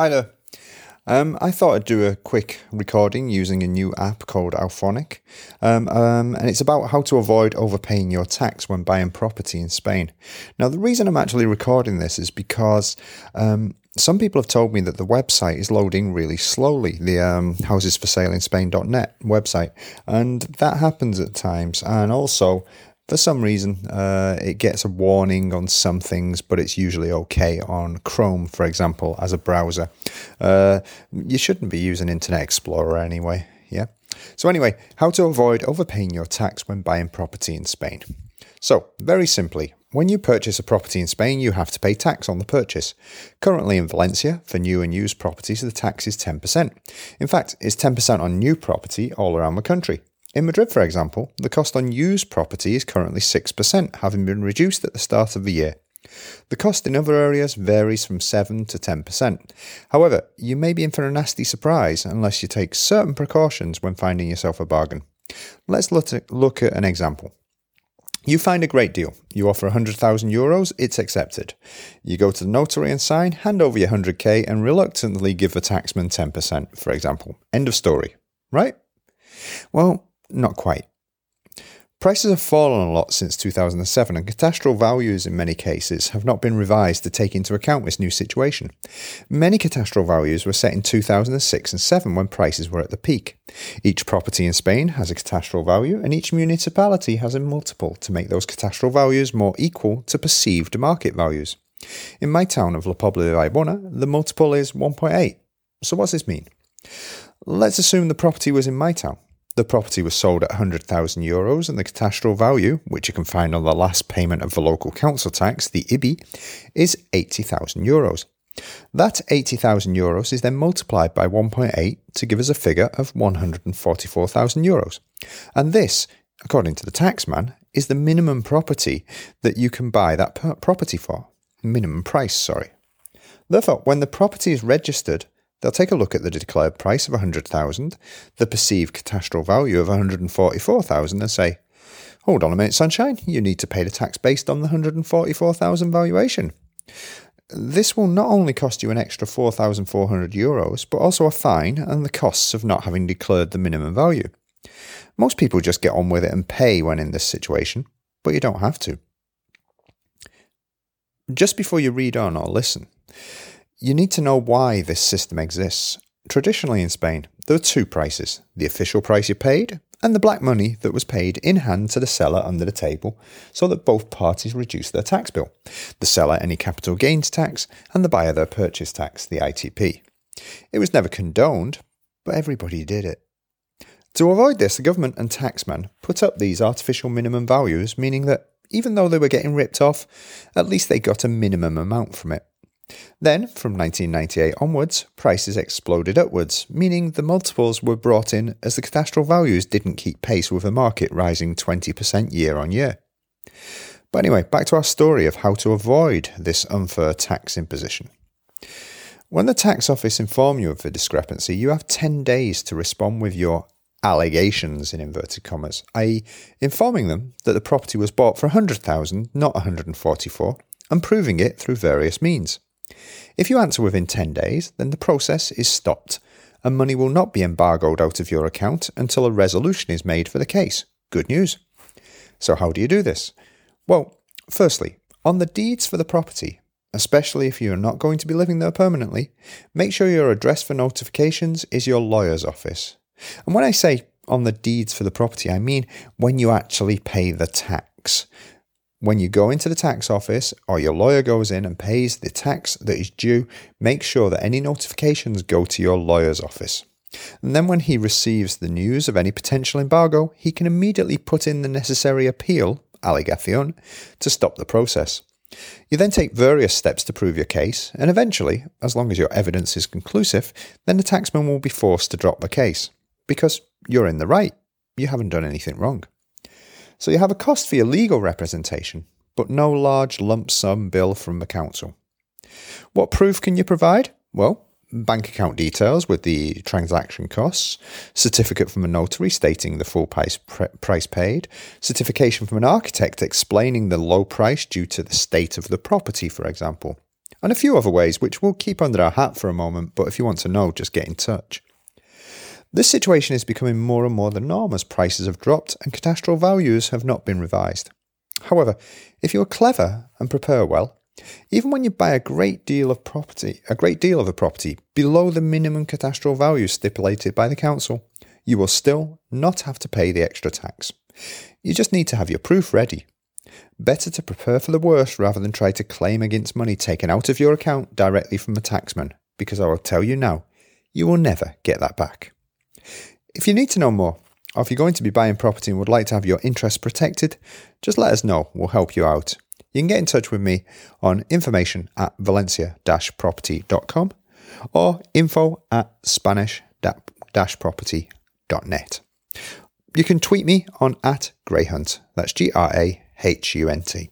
Hi there. Um, I thought I'd do a quick recording using a new app called Auphonic, um, um, and it's about how to avoid overpaying your tax when buying property in Spain. Now, the reason I'm actually recording this is because um, some people have told me that the website is loading really slowly, the um, houses for sale in Spain.net website, and that happens at times. And also, for some reason, uh, it gets a warning on some things, but it's usually okay on Chrome, for example, as a browser. Uh, you shouldn't be using Internet Explorer anyway, yeah? So, anyway, how to avoid overpaying your tax when buying property in Spain. So, very simply, when you purchase a property in Spain, you have to pay tax on the purchase. Currently in Valencia, for new and used properties, the tax is 10%. In fact, it's 10% on new property all around the country. In Madrid, for example, the cost on used property is currently 6%, having been reduced at the start of the year. The cost in other areas varies from 7 to 10%. However, you may be in for a nasty surprise unless you take certain precautions when finding yourself a bargain. Let's look at an example. You find a great deal. You offer 100,000 euros, it's accepted. You go to the notary and sign, hand over your 100k, and reluctantly give the taxman 10%, for example. End of story. Right? Well, not quite. Prices have fallen a lot since 2007, and cadastral values in many cases have not been revised to take into account this new situation. Many cadastral values were set in 2006 and 7 when prices were at the peak. Each property in Spain has a cadastral value, and each municipality has a multiple to make those cadastral values more equal to perceived market values. In my town of La Pobla de Vallbona, the multiple is 1.8. So, what's this mean? Let's assume the property was in my town. The property was sold at 100,000 euros and the cadastral value, which you can find on the last payment of the local council tax, the IBI, is 80,000 euros. That 80,000 euros is then multiplied by 1.8 to give us a figure of 144,000 euros. And this, according to the taxman, is the minimum property that you can buy that property for. Minimum price, sorry. Therefore, when the property is registered, They'll take a look at the declared price of 100,000, the perceived cadastral value of 144,000 and say, "Hold on a minute, sunshine, you need to pay the tax based on the 144,000 valuation." This will not only cost you an extra 4,400 euros, but also a fine and the costs of not having declared the minimum value. Most people just get on with it and pay when in this situation, but you don't have to. Just before you read on or listen, you need to know why this system exists. Traditionally in Spain, there were two prices the official price you paid and the black money that was paid in hand to the seller under the table so that both parties reduced their tax bill. The seller any capital gains tax and the buyer their purchase tax, the ITP. It was never condoned, but everybody did it. To avoid this, the government and taxman put up these artificial minimum values, meaning that even though they were getting ripped off, at least they got a minimum amount from it. Then, from 1998 onwards, prices exploded upwards, meaning the multiples were brought in as the cadastral values didn't keep pace with the market rising 20% year on year. But anyway, back to our story of how to avoid this unfair tax imposition. When the tax office inform you of the discrepancy, you have 10 days to respond with your allegations in inverted commas, i.e., informing them that the property was bought for 100,000, not 144, and proving it through various means. If you answer within 10 days, then the process is stopped and money will not be embargoed out of your account until a resolution is made for the case. Good news. So, how do you do this? Well, firstly, on the deeds for the property, especially if you are not going to be living there permanently, make sure your address for notifications is your lawyer's office. And when I say on the deeds for the property, I mean when you actually pay the tax. When you go into the tax office or your lawyer goes in and pays the tax that is due, make sure that any notifications go to your lawyer's office. And then when he receives the news of any potential embargo, he can immediately put in the necessary appeal, alegación, to stop the process. You then take various steps to prove your case, and eventually, as long as your evidence is conclusive, then the taxman will be forced to drop the case. Because you're in the right. You haven't done anything wrong. So you have a cost for your legal representation, but no large lump sum bill from the council. What proof can you provide? Well, bank account details with the transaction costs, certificate from a notary stating the full price, price paid, certification from an architect explaining the low price due to the state of the property, for example. and a few other ways which we'll keep under our hat for a moment, but if you want to know, just get in touch. This situation is becoming more and more the norm as prices have dropped and cadastral values have not been revised. However, if you are clever and prepare well, even when you buy a great deal of property, a great deal of a property below the minimum cadastral value stipulated by the council, you will still not have to pay the extra tax. You just need to have your proof ready. Better to prepare for the worst rather than try to claim against money taken out of your account directly from a taxman, because I will tell you now, you will never get that back. If you need to know more, or if you're going to be buying property and would like to have your interests protected, just let us know. We'll help you out. You can get in touch with me on information at valencia-property.com or info at spanish-property.net. You can tweet me on at Grahunt. That's G R A H U N T.